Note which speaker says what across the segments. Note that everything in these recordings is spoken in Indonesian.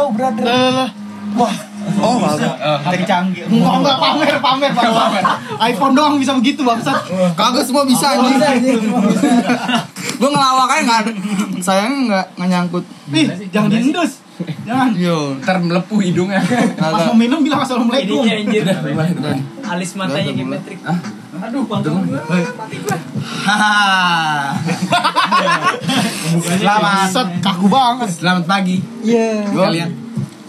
Speaker 1: tahu brother.
Speaker 2: Wah,
Speaker 3: Oh, kagak.
Speaker 2: dari canggih. Enggak, enggak pamer, pamer, pamer. iPhone doang bisa begitu, bangsat.
Speaker 3: Kagak semua bisa anjing. Gua ngelawak aja enggak. Sayangnya enggak enggak nyangkut.
Speaker 2: Nih, jangan diendus. Jangan.
Speaker 3: Yo.
Speaker 1: Ntar melepuh hidungnya.
Speaker 2: Pas mau minum bilang assalamualaikum.
Speaker 4: Ininya anjir.
Speaker 1: Gimana, gimana?
Speaker 4: Alis matanya Patrick. Aduh, panggung gua.
Speaker 1: Hahaha. Selamat
Speaker 2: Set, kaku banget.
Speaker 1: Selamat pagi.
Speaker 2: Iya.
Speaker 1: Kalian.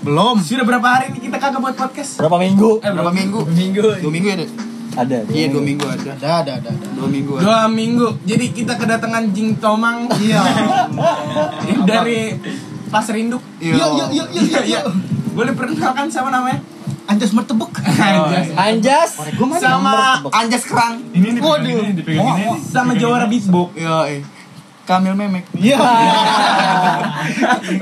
Speaker 2: Belum.
Speaker 1: Sudah berapa hari nih kita kagak buat podcast?
Speaker 5: Berapa minggu?
Speaker 1: Eh,
Speaker 3: Berapa minggu?
Speaker 4: Minggu.
Speaker 3: Dua minggu ya, Dek?
Speaker 5: Ada.
Speaker 3: Iya, dua minggu ada.
Speaker 2: Ada, ada, ada. ada.
Speaker 3: Dua minggu ada.
Speaker 1: Dua minggu. Jadi kita kedatangan Jing Tomang
Speaker 2: Iya.
Speaker 1: dari Pasar Induk.
Speaker 3: Iya.
Speaker 2: Yuk, yuk, yuk, yuk, yuk, yuk.
Speaker 1: Boleh perkenalkan sama namanya?
Speaker 2: Anjas mertebuk.
Speaker 5: Anjas.
Speaker 2: Mah
Speaker 1: Sama
Speaker 3: Anjas kerang.
Speaker 5: Ini nih.
Speaker 2: Waduh.
Speaker 5: dipegang ini.
Speaker 1: sama Jawara Beatbox.
Speaker 3: Iya, eh. Kamil Memek.
Speaker 2: Iya.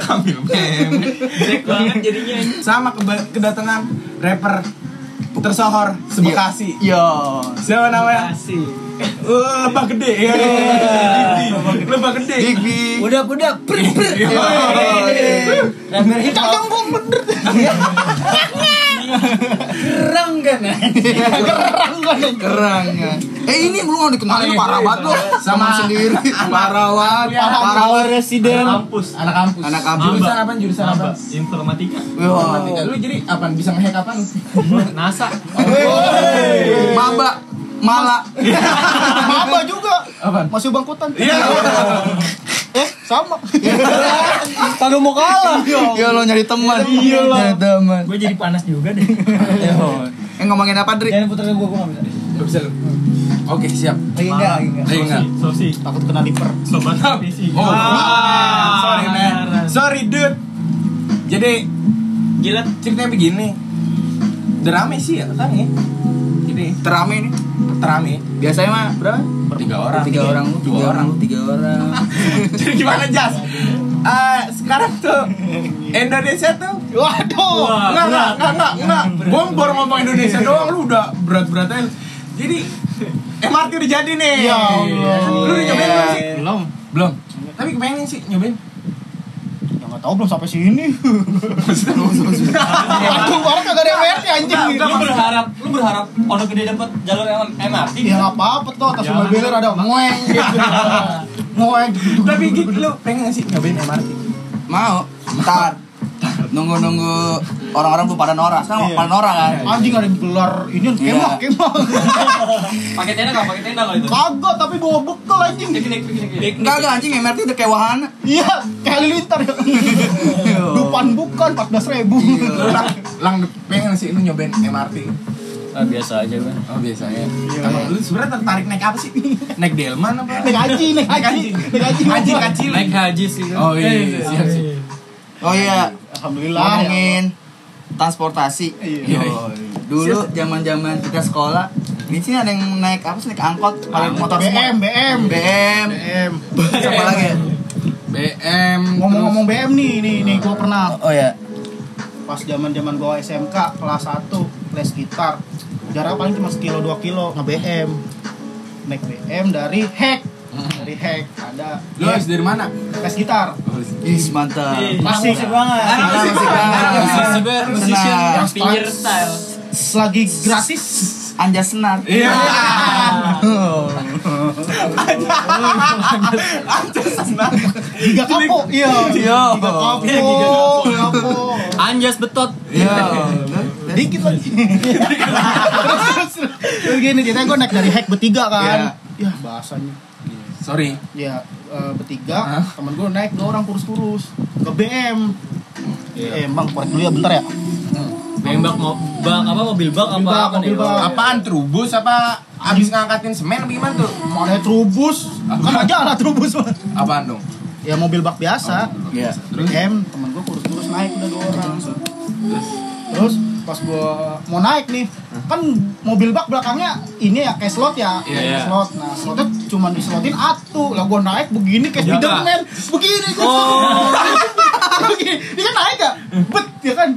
Speaker 1: Kamil Mem.
Speaker 4: Jelek banget jadinya.
Speaker 1: Sama kedatangan rapper tersohor sebekasi.
Speaker 3: Iya.
Speaker 1: Siapa namanya?
Speaker 4: Asik.
Speaker 1: Uh, lebah gede ya. Lebah gede.
Speaker 3: Big.
Speaker 4: Udah, udah. Prit, prit.
Speaker 3: Iya.
Speaker 4: Rapper.
Speaker 2: Cakang gua bener.
Speaker 4: Kerang kan.
Speaker 2: Kerang kan.
Speaker 3: Kerang ya. Eh ini belum mau dikenalin parah banget loh. Sama sendiri. Parah banget. Parah
Speaker 5: Power
Speaker 3: banget.
Speaker 5: Residen.
Speaker 4: Kampus.
Speaker 1: Anak kampus.
Speaker 3: Anak kampus.
Speaker 1: Jurusan apa? Jurusan apa?
Speaker 4: Informatika.
Speaker 1: Informatika. Lu jadi apa? Bisa ngehack apa?
Speaker 4: NASA.
Speaker 3: Maba. Mala.
Speaker 2: Maba juga.
Speaker 1: Apa?
Speaker 2: Masih bangkutan.
Speaker 1: Iya.
Speaker 2: Eh, sama.
Speaker 5: Kagak mau kalah.
Speaker 3: Ya lo nyari teman. Iya Nyari teman.
Speaker 4: Gue jadi panas juga deh.
Speaker 3: Eh ngomongin apa, Drik?
Speaker 2: Jangan puterin gua, gua enggak bisa.
Speaker 1: Gak bisa lu. Oke, siap.
Speaker 2: Lagi enggak, lagi enggak.
Speaker 1: Lagi enggak?
Speaker 4: Sosi.
Speaker 2: Takut kena liver.
Speaker 4: Sobat
Speaker 1: Oh, sorry man. Sorry dude. Jadi
Speaker 4: Jilat.
Speaker 1: ceritanya begini. Udah rame sih ya kan ya. Jadi
Speaker 3: Terame nih.
Speaker 1: terame.
Speaker 3: Biasanya mah berapa?
Speaker 1: Tiga orang.
Speaker 3: Tiga orang.
Speaker 1: Dua
Speaker 3: Tiga
Speaker 1: orang.
Speaker 3: Tiga orang.
Speaker 1: Jadi gimana Jas? Eh, sekarang tuh Indonesia tuh
Speaker 2: Waduh.
Speaker 1: Enggak, enggak, enggak, enggak, enggak. Gue baru ngomong Indonesia doang, lu udah berat-berat aja. Jadi MRT udah jadi nih.
Speaker 2: Ya Allah.
Speaker 1: Lu udah nyobain belum sih?
Speaker 2: Belum.
Speaker 1: Belum. Tapi kepengen sih nyobain.
Speaker 2: Ya enggak tahu belum sampai sini. Anjing orang kagak ada MRT anjing.
Speaker 4: Lu berharap, lu berharap Pondok Gede dapat jalur MRT?
Speaker 2: Ya enggak apa-apa tuh atas rumah beler ada ngoeng gitu. Ngoeng gitu.
Speaker 1: Tapi gitu lu pengen nggak sih nyobain MRT?
Speaker 3: Mau. Ntar. Nunggu-nunggu orang-orang tuh pada norak. Sekarang pada norak kan.
Speaker 2: Anjing ada yang gelar ini kemah,
Speaker 3: Iya.
Speaker 2: kemah.
Speaker 4: Pakai tenda nggak? Pakai tenda nggak itu?
Speaker 2: Kagak tapi bawa bekal anjing.
Speaker 3: Enggak, enggak anjing MRT udah kayak wahana.
Speaker 2: Iya, kayak halilintar ya. Dupan bukan 14 ribu.
Speaker 1: Lu lang, lang pengen sih lu nyobain MRT.
Speaker 4: Ah, biasa aja gue.
Speaker 1: Oh biasanya. Emang lu sebenarnya tertarik naik apa sih? Naik delman apa?
Speaker 2: Naik haji, naik haji, naik haji.
Speaker 1: Haji kecil.
Speaker 4: Naik haji sih.
Speaker 1: Oh iya, siap sih.
Speaker 3: Oh iya,
Speaker 2: Alhamdulillah.
Speaker 3: ngomongin transportasi.
Speaker 2: Iya.
Speaker 3: Dulu zaman-zaman kita sekolah, di sini ada yang naik apa sih naik angkot, pada motor semua.
Speaker 2: BM, BM.
Speaker 3: BM.
Speaker 2: BM.
Speaker 3: Siapa lagi ya?
Speaker 1: BM.
Speaker 2: Ngomong-ngomong BM nih, nih, nih, gue pernah
Speaker 3: Oh ya.
Speaker 2: pas zaman zaman gua SMK kelas 1 les gitar jarak paling cuma sekilo 2 kilo nge BM naik BM dari hack dari hack ada
Speaker 1: Lu dari mana?
Speaker 2: les gitar
Speaker 3: Ih, mantap.
Speaker 2: Klasik
Speaker 4: banget.
Speaker 2: Musik
Speaker 3: banget.
Speaker 4: Musisi pinggir style.
Speaker 2: selagi gratis
Speaker 3: Anjas senar.
Speaker 1: Iya.
Speaker 2: giga kapo iya
Speaker 3: Iya.
Speaker 2: giga kapo
Speaker 3: Iya,
Speaker 2: giga
Speaker 3: giga
Speaker 2: kapo
Speaker 4: Anjas betot.
Speaker 3: Iya.
Speaker 2: Dikit lagi terus terus terus gini ceritanya gue naik dari hack bertiga kan ya bahasanya
Speaker 1: Sorry.
Speaker 2: ya eh, bertiga
Speaker 1: Hah?
Speaker 2: temen gue naik dua orang kurus-kurus ke BM BM bang korek dulu ya bentar ya
Speaker 4: Nembak mau bak apa mobil bak
Speaker 2: Mobil
Speaker 4: apa
Speaker 2: bak,
Speaker 4: apa
Speaker 2: mobil
Speaker 4: nih?
Speaker 2: bak.
Speaker 1: Apaan trubus apa abis ngangkatin semen apa gimana tuh?
Speaker 2: mana trubus kan aja lah trubus.
Speaker 1: Apaan dong?
Speaker 2: ya mobil bak biasa
Speaker 3: Iya.
Speaker 2: BM temen gue kurus-kurus naik udah dua orang terus pas gue mau naik nih kan mobil bak belakangnya ini ya kayak slot ya.
Speaker 1: Iya,
Speaker 2: kayak
Speaker 1: iya.
Speaker 2: slot. Nah slotnya cuma dislotin atu. Lah gue naik begini kayak
Speaker 4: Jaga.
Speaker 2: Spiderman. Begini gue begini. Ini kan naik ya bet ya kan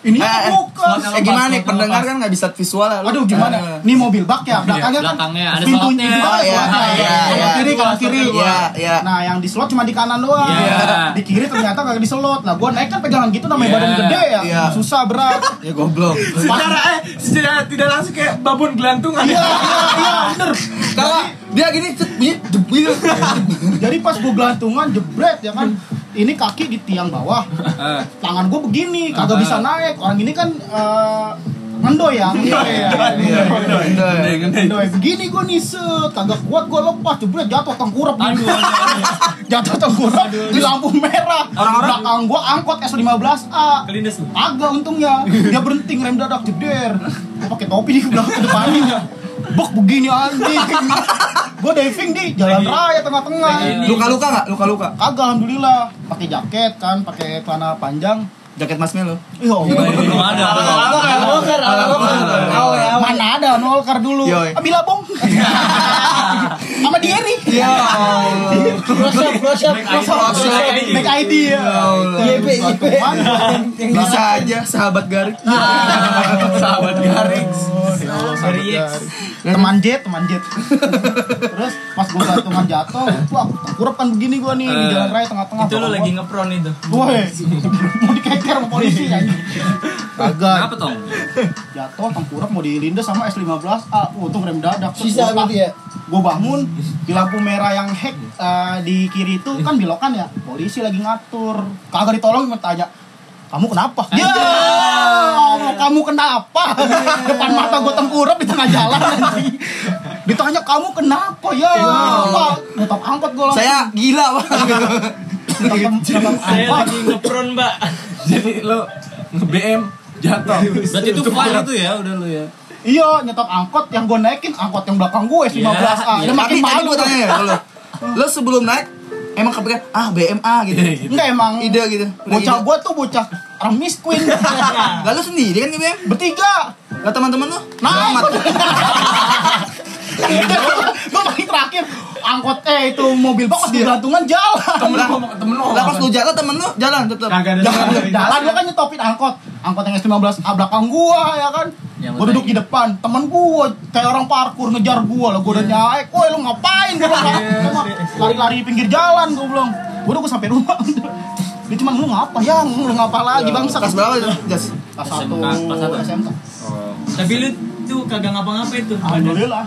Speaker 2: ini
Speaker 3: Eh, eh.
Speaker 2: buka
Speaker 4: slotnya
Speaker 3: Eh gimana nih pendengar kan nggak bisa visual lah.
Speaker 2: Aduh gimana? Ini mobil bak ya, belakangnya kan
Speaker 4: belakangnya ada
Speaker 2: pintunya
Speaker 3: Oh, iya, iya,
Speaker 2: Kanan
Speaker 3: iya.
Speaker 2: kiri, kanan kiri.
Speaker 3: Iya, iya.
Speaker 2: Nah, yang di slot cuma di kanan doang.
Speaker 4: Iya.
Speaker 2: Di kiri ternyata kagak diselot. Nah, gua naik kan pegangan gitu namanya
Speaker 4: Iya.
Speaker 2: badan gede ya.
Speaker 3: Iya.
Speaker 2: Susah berat.
Speaker 3: Ya goblok.
Speaker 1: Secara eh secara tidak langsung kayak babon gelantungan.
Speaker 2: Iya, iya, iya, bener.
Speaker 3: Kalau dia gini cet, bunyi.
Speaker 2: Jadi pas gua gelantungan jebret ya kan. Ini kaki di tiang bawah.
Speaker 1: Eh.
Speaker 2: Tangan gua begini, kagak bisa naik. Orang ini kan eh, ngendoy ya, ngendoy ya.
Speaker 3: Iya, Indo ya.
Speaker 2: Ngendoy begini gua nih set, kagak kuat gua lepas jebret jatuh tengkurap gitu. jatuh tengkurap di lampu merah.
Speaker 3: Orang-orang-
Speaker 2: belakang gua angkot S15A.
Speaker 4: Kelindes.
Speaker 2: Agak untungnya dia berhenti ngerem dadak jeder. Gua pakai topi di belakang depannya. Bok begini anjing. Gua diving di jalan raya tengah-tengah.
Speaker 3: Luka-luka nggak? Luka-luka.
Speaker 2: Kagak alhamdulillah. Pakai jaket kan, pakai celana panjang.
Speaker 3: Jaket Mas Melo.
Speaker 2: Iya,
Speaker 4: Belum ada.
Speaker 2: Mana ada nolkar dulu.
Speaker 3: Yoi.
Speaker 2: Ah, Bilabong. Sama Dieri.
Speaker 3: Ya.
Speaker 5: Up, close up.
Speaker 2: Make ID ya.
Speaker 5: YP, YP.
Speaker 3: Bisa aja sahabat garik.
Speaker 1: Sahabat
Speaker 4: Dari X.
Speaker 2: Teman jet, teman jet. Terus pas gua gantungan jatuh, wah, tengkurap kan begini gua nih di jalan raya tengah-tengah.
Speaker 4: Itu
Speaker 2: Belakang
Speaker 4: lagi ngepron itu.
Speaker 2: Woi, mau dikeker sama polisi anjing. Kagak.
Speaker 4: Kenapa tong?
Speaker 2: Jatuh tengkurap mau dilindas sama S15A. Untung rem dadak.
Speaker 5: Sisa
Speaker 2: gua-
Speaker 5: berarti ya?
Speaker 2: Gue bangun di lampu merah yang hack eh, di kiri itu kan belokan ya. Polisi lagi ngatur. Kagak ditolong tanya. Kamu kenapa? Ya, Allah, kamu kenapa? Depan mata gue tengkurap di tengah jalan. Ditanya kamu kenapa? Ya, Pak. Tetap angkot gue langsung.
Speaker 3: Saya gila, Bang.
Speaker 2: tetap, tetap
Speaker 4: Saya
Speaker 2: angkot.
Speaker 4: lagi ngepron, Mbak.
Speaker 1: Jadi lo nge-BM jatuh.
Speaker 4: Berarti itu fun itu ya, udah lu ya.
Speaker 2: Iya, nyetop angkot yang gue naikin angkot yang belakang gue S15A.
Speaker 4: Iya,
Speaker 2: Dia
Speaker 3: Tapi
Speaker 2: makin
Speaker 3: tadi
Speaker 2: malu.
Speaker 3: gue tanya ya lo. Lo sebelum naik emang kepikiran ah BMA gitu.
Speaker 2: Enggak emang
Speaker 3: Ide gitu.
Speaker 2: Bocah
Speaker 3: ide.
Speaker 2: gue tuh bocah orang miskin.
Speaker 3: Lalu sendiri kan ke BM?
Speaker 2: Bertiga.
Speaker 3: Lah teman-teman lo?
Speaker 2: Nah, gue paling terakhir angkot eh itu mobil bak pas bergantungan jalan.
Speaker 1: Temen lo, temen lo.
Speaker 3: Lah pas lu jalan temen lu jalan tetap.
Speaker 2: Jalan,
Speaker 1: jalan.
Speaker 2: jalan gua kan nyetopin angkot. Angkot yang S15 A belakang gua ya kan.
Speaker 4: Yang
Speaker 2: Gua duduk di depan, temen gua kayak orang parkur ngejar gua lah, gua udah naik. Woi lu ngapain? Gua bilang, lari-lari di pinggir jalan gua bilang. Gua udah gua sampai rumah. Dia cuma lu ngapa? Ya, lu ngapa lagi bangsa?
Speaker 3: Kelas berapa itu? Jas.
Speaker 2: Kelas satu
Speaker 4: SMK, kelas satu.
Speaker 2: SMK.
Speaker 4: Tapi lu tuh kagak ngapa-ngapa itu.
Speaker 2: Alhamdulillah.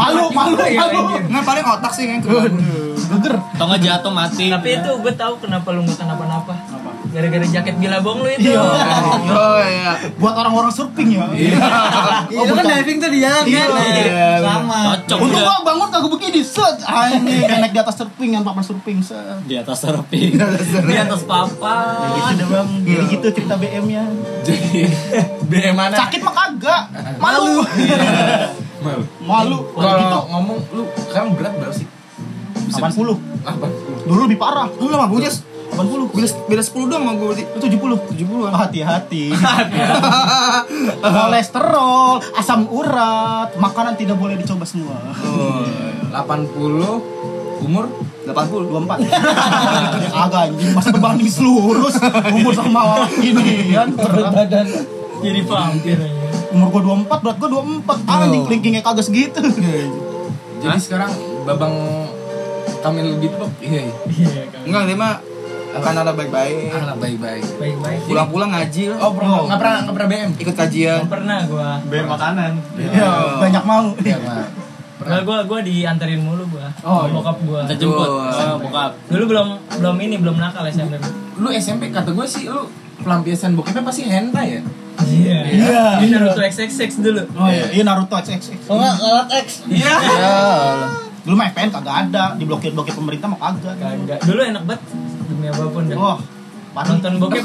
Speaker 2: Malu, malu, malu.
Speaker 3: Nggak paling otak sih kan.
Speaker 2: Geger.
Speaker 4: Atau nggak jatuh mati.
Speaker 6: Tapi itu gue tahu kenapa lu nggak kenapa-napa. Gara-gara jaket bilabong lu itu.
Speaker 2: Iya.
Speaker 3: Oh iya.
Speaker 2: Buat orang-orang surfing ya.
Speaker 5: Itu kan diving tuh di jalan
Speaker 2: Iya.
Speaker 5: kan? Sama.
Speaker 4: Cocok
Speaker 2: Untung gua bangun kagak begini, set. Anjing, naik di atas surfing, yang papan surfing, set.
Speaker 4: Di atas surfing.
Speaker 6: Di atas papa.
Speaker 2: Gitu bang, jadi gitu cerita BM-nya.
Speaker 1: Jadi BM mana?
Speaker 2: Sakit mah kagak, malu.
Speaker 1: Malu.
Speaker 2: Malu. Kalau gitu,
Speaker 1: ngomong lu sekarang berat berapa sih?
Speaker 2: 80.
Speaker 1: Apa?
Speaker 2: Dulu lebih parah.
Speaker 3: Lu lama gue Jas. 80. Beda beda 10 doang sama gue berarti.
Speaker 2: Itu 70.
Speaker 3: 70
Speaker 2: Hati-hati. Kolesterol, asam urat, makanan tidak boleh dicoba semua.
Speaker 3: Oh.
Speaker 1: 80 umur
Speaker 3: 80.
Speaker 2: 24 Agak anjing, masa berbanding lurus Umur sama ini kan
Speaker 5: Badan.
Speaker 6: Jadi vampir.
Speaker 2: Umur gua 24, berat gua 24 Anjing, linkingnya kagak segitu
Speaker 1: Jadi sekarang Babang Kamil gitu Bob? Iya.
Speaker 6: Iya, kan.
Speaker 3: Enggak, dia mah akan ada baik-baik.
Speaker 1: Ah, baik-baik.
Speaker 6: Baik-baik.
Speaker 3: Pulang-pulang ngaji lah.
Speaker 1: Oh, bro, nggak pernah nggak pernah BM.
Speaker 3: Ikut kajian.
Speaker 6: Nggak pernah gua.
Speaker 5: Bayar makanan.
Speaker 2: Iya, banyak mau
Speaker 1: Iya, Pak.
Speaker 6: Pernah gua gua dianterin mulu gua.
Speaker 1: Oh,
Speaker 6: Sama bokap gua.
Speaker 4: Kita jemput.
Speaker 3: Oh.
Speaker 4: Bokap.
Speaker 6: Dulu belum belum ini belum nakal SMP.
Speaker 1: Lu SMP kata gue sih lu pelampiasan bokepnya pasti hentai ya?
Speaker 6: Iya.
Speaker 2: Iya.
Speaker 6: Ini Naruto XXX dulu.
Speaker 2: Oh iya, iya Naruto XXX
Speaker 5: Oh enggak, alat X.
Speaker 6: Iya.
Speaker 3: Ya.
Speaker 2: Dulu mah FN kagak ada, diblokir-blokir pemerintah mah kagak
Speaker 6: Kagak. Dulu enak banget demi apa pun dah.
Speaker 2: Wah, parah
Speaker 6: Nonton bokep.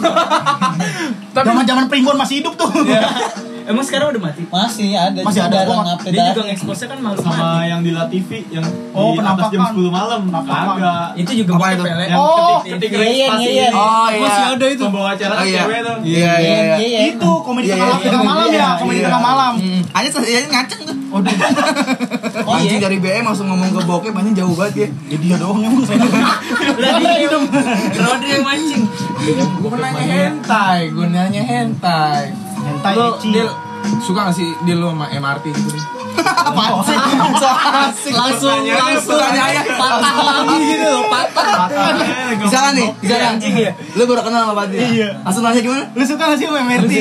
Speaker 2: Zaman-zaman Primbon masih hidup tuh
Speaker 6: Emang sekarang udah mati?
Speaker 5: Masih ada.
Speaker 2: Masih ada,
Speaker 5: jarang
Speaker 2: gua-
Speaker 5: update
Speaker 6: Dia juga nge-expose kan makhluk
Speaker 7: sama
Speaker 6: mati.
Speaker 7: yang di La TV yang
Speaker 2: Oh,
Speaker 7: di atas jam
Speaker 2: penampakan.
Speaker 7: 10 malam kagak
Speaker 6: Itu juga
Speaker 3: itu?
Speaker 6: pelet.
Speaker 7: yang
Speaker 2: Oh,
Speaker 7: ketik ketik
Speaker 5: iya, iya, iya.
Speaker 3: Oh iya.
Speaker 7: masih ada itu pembawa acara
Speaker 3: Oh, iya.
Speaker 7: cewek tuh
Speaker 3: Iya, iya, iya.
Speaker 5: Iya,
Speaker 2: Itu komedi
Speaker 3: Iya,
Speaker 2: tengah
Speaker 3: iya,
Speaker 2: tengah malam
Speaker 7: iya,
Speaker 2: ya, komedi
Speaker 3: iya.
Speaker 2: tengah malam.
Speaker 3: Hanya ya ngaceng tuh.
Speaker 6: Oh
Speaker 3: Anjing
Speaker 6: iya.
Speaker 3: dari BM langsung ngomong ke bokep anjing jauh banget ya.
Speaker 2: ya dia doang yang saya
Speaker 6: Lah dia Rodri yang mancing.
Speaker 1: Gue nanya hentai, gue nanya hentai.
Speaker 2: Hentai
Speaker 1: Lo,
Speaker 2: ecchi.
Speaker 1: Dil, suka gak sih Dil lo sama MRT gitu nih?
Speaker 3: Apaan sih? Asik.
Speaker 6: langsung langsung
Speaker 3: Pertanyaannya.
Speaker 6: patah lagi gitu loh patah
Speaker 3: Misalkan nih, misalkan lu baru kenal sama Badri.
Speaker 2: Iya.
Speaker 3: Langsung nanya gimana?
Speaker 2: Lu suka gak sih sama MRT?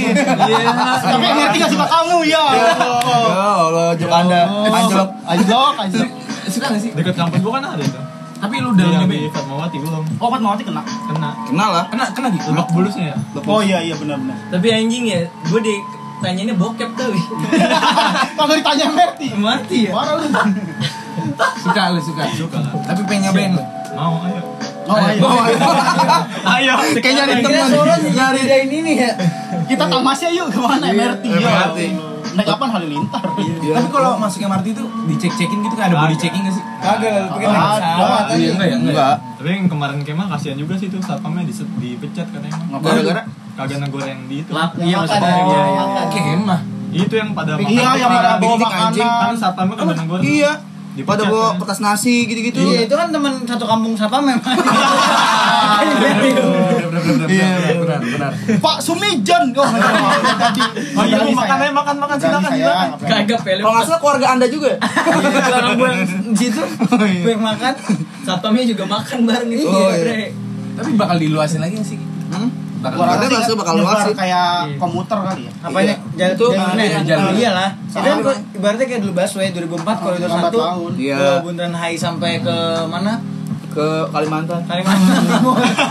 Speaker 2: Tapi MRT gak suka kamu ya.
Speaker 3: Ya Allah, juk anda anjlok.
Speaker 2: Anjlok, anjlok.
Speaker 1: Suka gak sih?
Speaker 7: Dekat kampus gua kan ada tuh.
Speaker 1: Tapi lu
Speaker 7: Di yang
Speaker 1: dalamnya
Speaker 7: di
Speaker 1: be-
Speaker 7: Fatmawati belum.
Speaker 2: Oh, Fatmawati kena.
Speaker 7: Kena.
Speaker 3: Kenal lah.
Speaker 1: kena kena gitu.
Speaker 7: Lebak bulusnya ya.
Speaker 2: Oh iya iya benar benar.
Speaker 6: tapi anjing ya gue ditanyainnya bokep tau
Speaker 2: Kalau ditanya MRT.
Speaker 6: mati ya
Speaker 2: Parah lu.
Speaker 1: Suka lu suka.
Speaker 7: Suka lah.
Speaker 1: Tapi pengen nyobain lu.
Speaker 7: Mau ayo.
Speaker 2: Oh iya.
Speaker 7: Ayo.
Speaker 3: Kayak nyari teman. Nyari
Speaker 6: ini ya
Speaker 2: Kita tamasya yuk ke mana MRT? Ya. Naik kapan Halilintar?
Speaker 1: Tapi kalau masuk MRT itu dicek-cekin gitu kan ada body checking gak sih?
Speaker 5: Kagak, pikir naik
Speaker 2: Ada.
Speaker 5: pesawat
Speaker 1: Iya, enggak ya? Enggak.
Speaker 7: Tapi yang kemarin kemah kasihan juga sih tuh satpamnya di dipecat katanya emang.
Speaker 3: Gara-gara
Speaker 7: Kagak negor yang di itu.
Speaker 6: Iya maksudnya
Speaker 5: yang
Speaker 6: iya, iya.
Speaker 1: Kemah.
Speaker 7: Itu yang pada
Speaker 2: Iya,
Speaker 7: makan.
Speaker 2: yang ada bawa
Speaker 3: anjing.
Speaker 2: makanan.
Speaker 7: Kan satpamnya kagak negor.
Speaker 3: Iya. Pada bawa
Speaker 7: kan.
Speaker 3: kertas nasi gitu-gitu.
Speaker 5: Iya, itu kan teman satu kampung siapa memang.
Speaker 1: Iya, benar, benar.
Speaker 2: Pak Sumijan. Oh, tadi.
Speaker 7: Oh iya, mau makan aja, makan, makan, silakan, silakan.
Speaker 6: kagak pele
Speaker 3: Kalau salah keluarga anda juga.
Speaker 6: orang gue di situ gue yang makan satpamnya juga makan bareng itu
Speaker 3: Oh, iya.
Speaker 6: bre
Speaker 1: Tapi bakal diluasin lagi sih?
Speaker 3: Hmm?
Speaker 1: Bakal
Speaker 2: Gua
Speaker 3: Ada
Speaker 2: rasa
Speaker 3: bakal luas sih.
Speaker 2: kayak komuter kali ya.
Speaker 5: Apanya? Jalur
Speaker 3: Itu,
Speaker 5: jalurnya.
Speaker 1: iya.
Speaker 5: Iyalah. Itu kan kok ibaratnya kayak dulu busway 2004 koridor
Speaker 2: Lambat
Speaker 5: 1
Speaker 2: laun.
Speaker 3: Iya.
Speaker 5: Bundaran HI sampai ke mana?
Speaker 3: Ke Kalimantan.
Speaker 5: Kalimantan.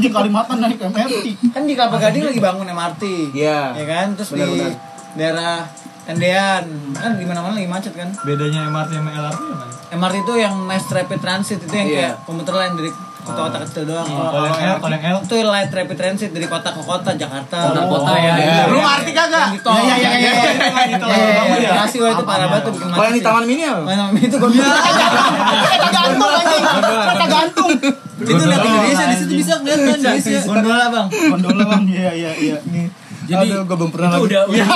Speaker 2: Anjing Kalimantan naik MRT.
Speaker 5: kan di Kelapa Gading lagi bangun MRT.
Speaker 3: Iya.
Speaker 5: Ya kan? Terus
Speaker 3: Benar,
Speaker 5: di
Speaker 3: benar.
Speaker 5: daerah Tendean kan di mana-mana lagi macet kan.
Speaker 7: Bedanya MRT sama LRT ya, Man?
Speaker 5: MRT itu yang mass rapid transit itu yang
Speaker 3: Iya.
Speaker 5: kayak komuter lain dari kota-kota kecil doang.
Speaker 7: Kalau yang L, kalau yang L
Speaker 5: Itu light rapid transit dari kota ke kota Jakarta.
Speaker 6: Kota- kota
Speaker 5: Oh,
Speaker 6: ya.
Speaker 5: iya.
Speaker 1: Lu ngerti kagak?
Speaker 2: Iya, iya, iya, iya, iya.
Speaker 5: Iya, iya, iya. Masih wah itu parah banget bikin
Speaker 3: Kalau yang di. Taman Mini apa?
Speaker 5: Mana itu gue
Speaker 2: Kita gantung anjing. Kita gantung.
Speaker 6: itu lihat Indonesia di situ bisa ngeliat kan Indonesia
Speaker 5: Gondola bang.
Speaker 2: Gondola bang. Iya iya iya.
Speaker 1: Jadi
Speaker 3: Aduh, gue belum pernah
Speaker 6: itu
Speaker 3: lagi.
Speaker 6: udah udah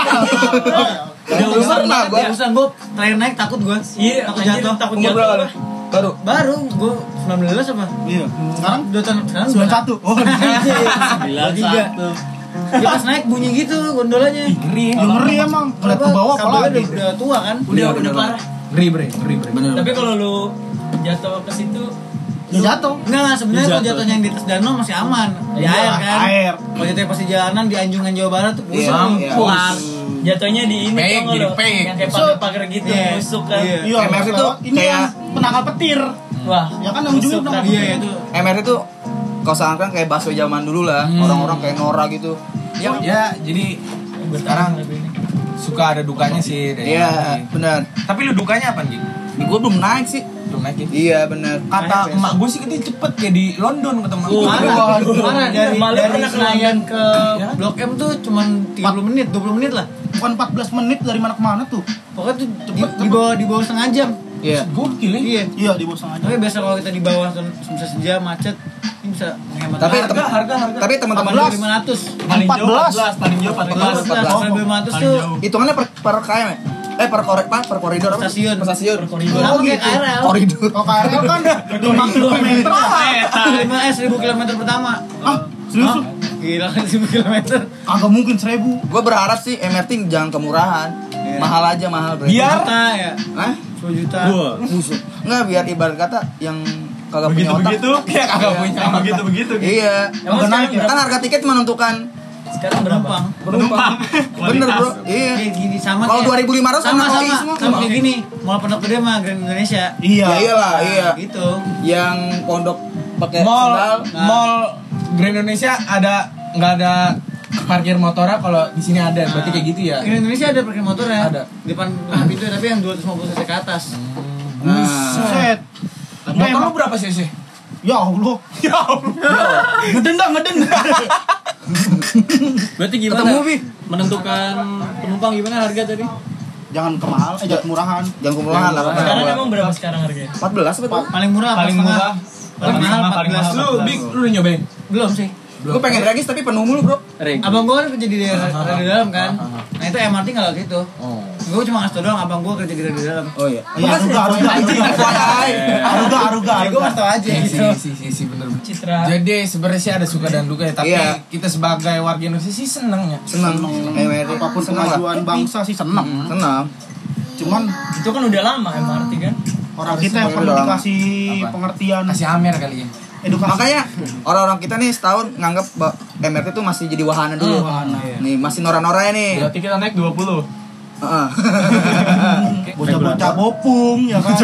Speaker 6: udah
Speaker 3: pernah
Speaker 6: banget
Speaker 3: gua.
Speaker 6: ya
Speaker 5: Terusan gue terakhir naik takut gue.
Speaker 6: iya
Speaker 5: takut
Speaker 6: anjir,
Speaker 5: jatuh.
Speaker 6: takut jatuh?
Speaker 3: Baru.
Speaker 5: Baru gue 19 apa?
Speaker 2: Iya. Sekarang
Speaker 5: Dua tahun sekarang
Speaker 2: 91. Oh,
Speaker 5: Dua tiga. Ya pas naik bunyi gitu gondolanya.
Speaker 1: ngeri.
Speaker 2: ya ngeri emang. Ngeliat ke bawah
Speaker 5: Kabelnya
Speaker 2: apalagi.
Speaker 5: udah, udah tua kan?
Speaker 6: udah
Speaker 3: Iya,
Speaker 6: udah parah
Speaker 1: Ngeri, bre. Ngeri, bre.
Speaker 6: Tapi kalau lu jatuh ke situ
Speaker 2: Ya jatuh.
Speaker 5: Enggak, enggak sebenarnya kalau
Speaker 6: Jatuh.
Speaker 5: jatuhnya yang di atas danau masih aman. Di
Speaker 2: Iya,
Speaker 5: air kan.
Speaker 2: air.
Speaker 5: Kalau jatuhnya pas di jalanan di Anjungan Jawa Barat tuh
Speaker 3: Iya, iya.
Speaker 6: Puas. Jatuhnya di ini nggak
Speaker 1: jadi
Speaker 6: lo? Yang kayak pagar-pagar gitu,
Speaker 5: Iya.
Speaker 6: busuk kan.
Speaker 5: Iya.
Speaker 2: Iya.
Speaker 3: Tuh
Speaker 2: ini
Speaker 3: kayak-
Speaker 2: yang penangkal petir.
Speaker 6: Wah,
Speaker 2: Ya kan yang ujungnya penangkal
Speaker 5: Iya,
Speaker 2: petir.
Speaker 5: itu.
Speaker 3: MRT itu kau sangkan kayak bakso zaman dulu lah. Orang-orang kayak Nora gitu.
Speaker 1: Ya, ya, jadi sekarang suka ada dukanya sih dari
Speaker 3: Iya, benar.
Speaker 1: Tapi lu dukanya apa, Ji?
Speaker 3: Gue belum naik sih.
Speaker 1: Belum naik ya?
Speaker 3: Iya, benar.
Speaker 1: Kata emak gue sih katanya cepet kayak di London kata emak
Speaker 6: Oh,
Speaker 1: gue.
Speaker 5: Mana? Mana dari
Speaker 6: Malah
Speaker 5: dari
Speaker 6: pernah ke
Speaker 5: Senayan ke
Speaker 1: Ya.
Speaker 5: Blok M tuh cuman 30 menit, 20 menit lah.
Speaker 2: Bukan 14 menit dari mana ke mana tuh?
Speaker 5: Pokoknya tuh di, di bawah di bawah setengah jam.
Speaker 3: Iya.
Speaker 1: Gokil ya.
Speaker 5: Iya.
Speaker 2: Iya di bawah setengah jam.
Speaker 5: Tapi biasa kalau kita di bawah tuh bisa sejam macet, ini bisa menghemat
Speaker 3: Tapi
Speaker 5: harga, harga, harga.
Speaker 3: Tapi teman-teman
Speaker 5: 500.
Speaker 7: paling jauh
Speaker 2: 14.
Speaker 7: 14, paling jauh 14.
Speaker 5: 14, 500
Speaker 7: Paling
Speaker 5: tuh
Speaker 7: jauh.
Speaker 3: hitungannya per, per KM ya? Eh per korek apa? Per koridor apa?
Speaker 5: Stasiun.
Speaker 3: Per stasiun.
Speaker 6: koridor.
Speaker 5: sama
Speaker 2: Oh, gitu.
Speaker 5: KRL.
Speaker 3: Koridor.
Speaker 2: Kalau KRL kan 5 kilometer.
Speaker 5: 5 eh 1000 km pertama.
Speaker 2: Ah, serius?
Speaker 5: Hah? Gila kan 1000 km.
Speaker 2: Agak mungkin 1000.
Speaker 3: Gue berharap sih MRT jangan kemurahan.
Speaker 5: Iya.
Speaker 3: Mahal aja mahal.
Speaker 1: Biar-
Speaker 5: ya.
Speaker 3: Hah?
Speaker 5: 10 juta.
Speaker 3: Busuk. Enggak biar ibarat kata yang kagak punya otak.
Speaker 7: Begitu-begitu.
Speaker 1: Kayak kagak
Speaker 3: Iya.
Speaker 1: punya.
Speaker 7: Yang begitu-begitu. gitu.
Speaker 3: Iya.
Speaker 6: Emang
Speaker 2: ya?
Speaker 6: berapa?
Speaker 3: Kan harga tiket menentukan.
Speaker 6: Sekarang berapa?
Speaker 5: Penumpang.
Speaker 3: Bener bro. Iya.
Speaker 5: Kayak gini sama
Speaker 3: Kalau
Speaker 5: kayak-
Speaker 3: 2500
Speaker 5: sama
Speaker 3: sama
Speaker 5: sama, sama kayak gini. Mall Pondok Gede sama Grand Indonesia.
Speaker 2: Iya.
Speaker 3: Ya iyalah,
Speaker 5: Nah,
Speaker 3: iya.
Speaker 5: Gitu.
Speaker 3: Yang pondok pakai
Speaker 1: Mall,
Speaker 3: sandal.
Speaker 1: mall Grand Indonesia ada nggak ada parkir motornya kalau di sini ada. Berarti kayak gitu ya.
Speaker 5: Grand Indonesia ada parkir motor ya.
Speaker 1: Ada.
Speaker 5: Di depan pintu tapi yang 250 cc ke atas.
Speaker 3: Nah.
Speaker 2: Set.
Speaker 1: Motor lu berapa cc?
Speaker 2: Ya Allah. Ya Allah. Ngeden dah, ngeden.
Speaker 6: Berarti gimana?
Speaker 3: Ketemu, Bi.
Speaker 6: Menentukan penumpang gimana harga tadi?
Speaker 2: Jangan kemahal, eh jangan kemurahan.
Speaker 3: Jangan kemurahan lah.
Speaker 6: Sekarang emang berapa sekarang harganya?
Speaker 3: 14 betul.
Speaker 5: Paling murah apa
Speaker 7: Paling murah.
Speaker 5: Paling mahal
Speaker 7: Paling
Speaker 5: 14.
Speaker 7: mahal.
Speaker 1: Lu, Big, lu udah nyobain?
Speaker 5: Belum sih.
Speaker 3: Gue pengen regis tapi penuh mulu bro.
Speaker 5: Abang gua kan kerja di daerah di dalam kan. Nah itu MRT nggak gitu.
Speaker 1: Oh.
Speaker 6: Gue cuma ngasih tau doang abang gue kerja di di dalam.
Speaker 3: Oh iya.
Speaker 2: Iya, aruga, aruga, aruga, aruga,
Speaker 6: Gue
Speaker 2: aruga.
Speaker 6: ngasih tau aja
Speaker 1: Iya
Speaker 6: gitu.
Speaker 1: sih, sih, sih, bener.
Speaker 4: Citra.
Speaker 1: Jadi sebenarnya sih ada suka dan duka ya, tapi
Speaker 3: Iya.
Speaker 1: kita sebagai warga Indonesia sih seneng ya.
Speaker 3: Senang. MRT Apa pun
Speaker 2: kemajuan bangsa sih seneng.
Speaker 3: Senang.
Speaker 2: Cuman
Speaker 4: Itu kan udah lama MRT kan.
Speaker 2: orang kita yang perlu dikasih pengertian
Speaker 1: Kasih Amer kali ya.
Speaker 2: Edukasi.
Speaker 3: Makanya orang-orang kita nih setahun nganggap MRT tuh masih jadi wahana dulu.
Speaker 2: Wahana,
Speaker 3: Nih masih nora-noranya nih.
Speaker 7: Berarti kita naik 20
Speaker 3: Heeh.
Speaker 2: bocah-bocah bopung ya kan.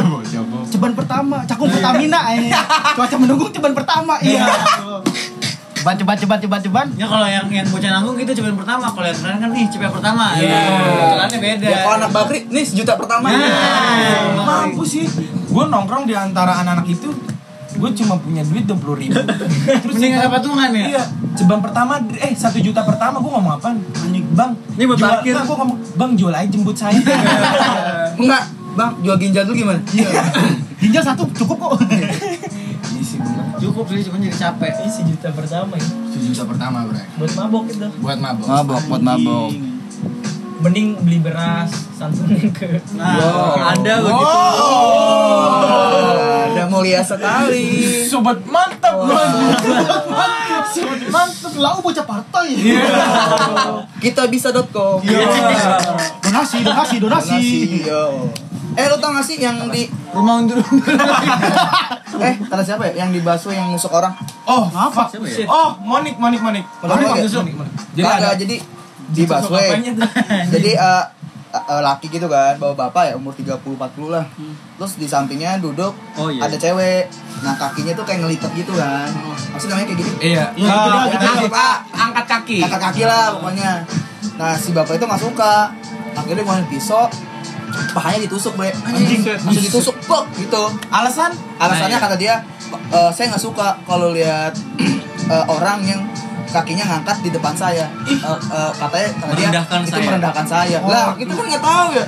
Speaker 2: Ceban pertama, cakung Pertamina ini. Cuaca mendukung ceban pertama. Iya. Ceban ceban ceban ceban ceban.
Speaker 6: Ya kalau yang yang bocah nanggung gitu cuma pertama, kalau yang keren kan nih cepet pertama.
Speaker 1: Iya.
Speaker 6: Kebetulannya beda.
Speaker 3: Ya kalau anak bakri nih sejuta pertama.
Speaker 6: Nah.
Speaker 1: Mampu sih. Gue nongkrong di antara anak-anak itu, gue cuma punya duit dua puluh ribu. Terus
Speaker 6: Mending
Speaker 1: kita-
Speaker 6: ada patungan ya?
Speaker 1: Iya. Ceban pertama, eh satu juta pertama gue ngomong apaan? Anjing, bang.
Speaker 6: Ini buat
Speaker 1: jual,
Speaker 6: parkir.
Speaker 1: Gue ngomong, bang jual aja jemput saya.
Speaker 3: Enggak, Bang, jual ginjal dulu gimana?
Speaker 2: Iya. Ginjal satu cukup kok.
Speaker 1: Iya sih bener.
Speaker 6: Cukup sih, cuma jadi capek.
Speaker 4: Ini sejuta pertama ya.
Speaker 1: Satu juta pertama bro.
Speaker 4: Buat mabok itu.
Speaker 1: Buat mabok.
Speaker 3: Mabok, buat mabok.
Speaker 4: Mending beli beras, santunin ke.
Speaker 6: Nah,
Speaker 3: Wow.
Speaker 6: Anda begitu.
Speaker 3: Oh, ada mulia sekali.
Speaker 1: Sobat mantap bro.
Speaker 2: Sobat mantep lau bocah partai.
Speaker 3: Kita bisa.com.
Speaker 2: Donasi, donasi, donasi.
Speaker 3: yo. Eh lu tau gak sih yang di
Speaker 6: Rumah untuk
Speaker 3: eh kata siapa ya yang di bakso yang nusuk orang?
Speaker 1: Oh,
Speaker 2: Apa?
Speaker 1: oh, Monik, Monik, Monik.
Speaker 3: Monik,
Speaker 1: Monik,
Speaker 3: ya?
Speaker 1: Monik, Monik. Jadi apanya tuh?
Speaker 3: jadi eh, eh, laki gitu kan bawa bapak ya umur 30 40 lah. Terus di sampingnya duduk
Speaker 6: Oh, iya.
Speaker 3: ada cewek. Nah kakinya tuh kayak ngelipet gitu kan. Maksudnya namanya kayak gitu?
Speaker 1: Iya.
Speaker 2: Iya, gitu dah, gitu. dah.
Speaker 1: angkat, angkat kaki.
Speaker 3: angkat kaki lah pokoknya. Nah si bapak itu nggak suka. Akhirnya mau pisau pahanya ditusuk bre. Anjing. Langsung ditusuk pok gitu.
Speaker 1: Alasan?
Speaker 3: alasannya kata dia "Eh, saya nggak suka kalau lihat eh, orang yang kakinya ngangkat di depan saya Eh, eh, katanya kata dia
Speaker 6: Merendahkan
Speaker 3: itu
Speaker 6: saya.
Speaker 3: merendahkan saya
Speaker 2: Oh.
Speaker 3: lah kita kan nggak tahu ya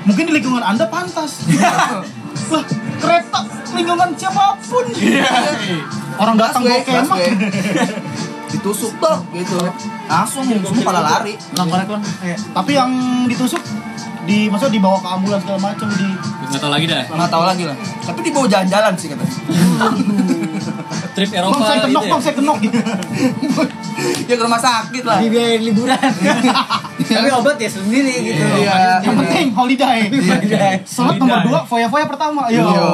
Speaker 2: Mungkin di lingkungan Anda pantas. Lah, kereta lingkungan siapa pun. Orang datang kemah.
Speaker 3: busway. ditusuk toh gitu langsung semua pada lari
Speaker 6: Lang korek.
Speaker 2: Tapi yang ditusuk di masa dibawa ke ambulans segala macam di
Speaker 6: Enggak tahu lagi dah.
Speaker 3: nggak tahu lagi lah tapi dibawa jalan-jalan sih katanya
Speaker 6: Trip
Speaker 2: Bang
Speaker 6: Eropa
Speaker 2: saya kenok,
Speaker 6: gitu ya.
Speaker 2: bang saya kenok gitu.
Speaker 3: dia ke rumah sakit lah
Speaker 6: Dibiayain liburan. Tapi obat ya sendiri gitu.
Speaker 3: Iya.
Speaker 2: Yang penting holiday. Slot nomor 2 foya-foya pertama. Yo.
Speaker 3: Yo.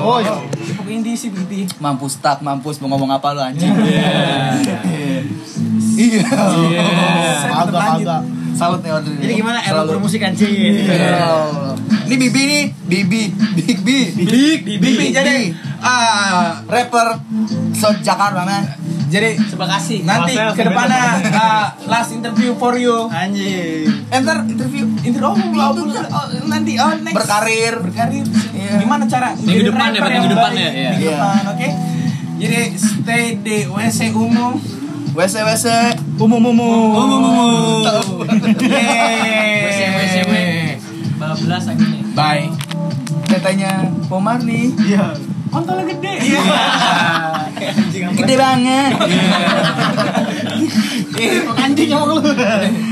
Speaker 2: Oh, iya.
Speaker 1: Pokoknya di sih begitu.
Speaker 3: mampus tak mampus mau ngomong apa lu anjing iya
Speaker 2: Agak agak.
Speaker 3: Salut nih order
Speaker 6: Jadi gimana era bermusik anjing?
Speaker 3: Iya. Ini Bibi nih, Bibi, Big B,
Speaker 1: Big, Bibi. Jadi, ah,
Speaker 3: rapper South Jakarta man.
Speaker 1: jadi
Speaker 6: Terima kasih.
Speaker 1: nanti ke depannya ah, last interview for you.
Speaker 6: Anjing.
Speaker 3: Enter interview
Speaker 1: Interview oh, belum, oh, nanti oh, next.
Speaker 3: berkarir.
Speaker 1: berkarir.
Speaker 3: Iya.
Speaker 1: Gimana cara?
Speaker 6: Minggu depan ya, minggu depan ya, iya.
Speaker 1: Minggu depan, oke. Jadi stay di WC umum.
Speaker 3: WC WC.
Speaker 2: Umum umum.
Speaker 1: Umum umum.
Speaker 4: WC, WC. Bablas akhirnya.
Speaker 1: Bye.
Speaker 3: Tetenya Pomar nih.
Speaker 2: Iya.
Speaker 1: Kontolnya gede. Iya.
Speaker 3: Gede banget.
Speaker 2: Anjing emang lu.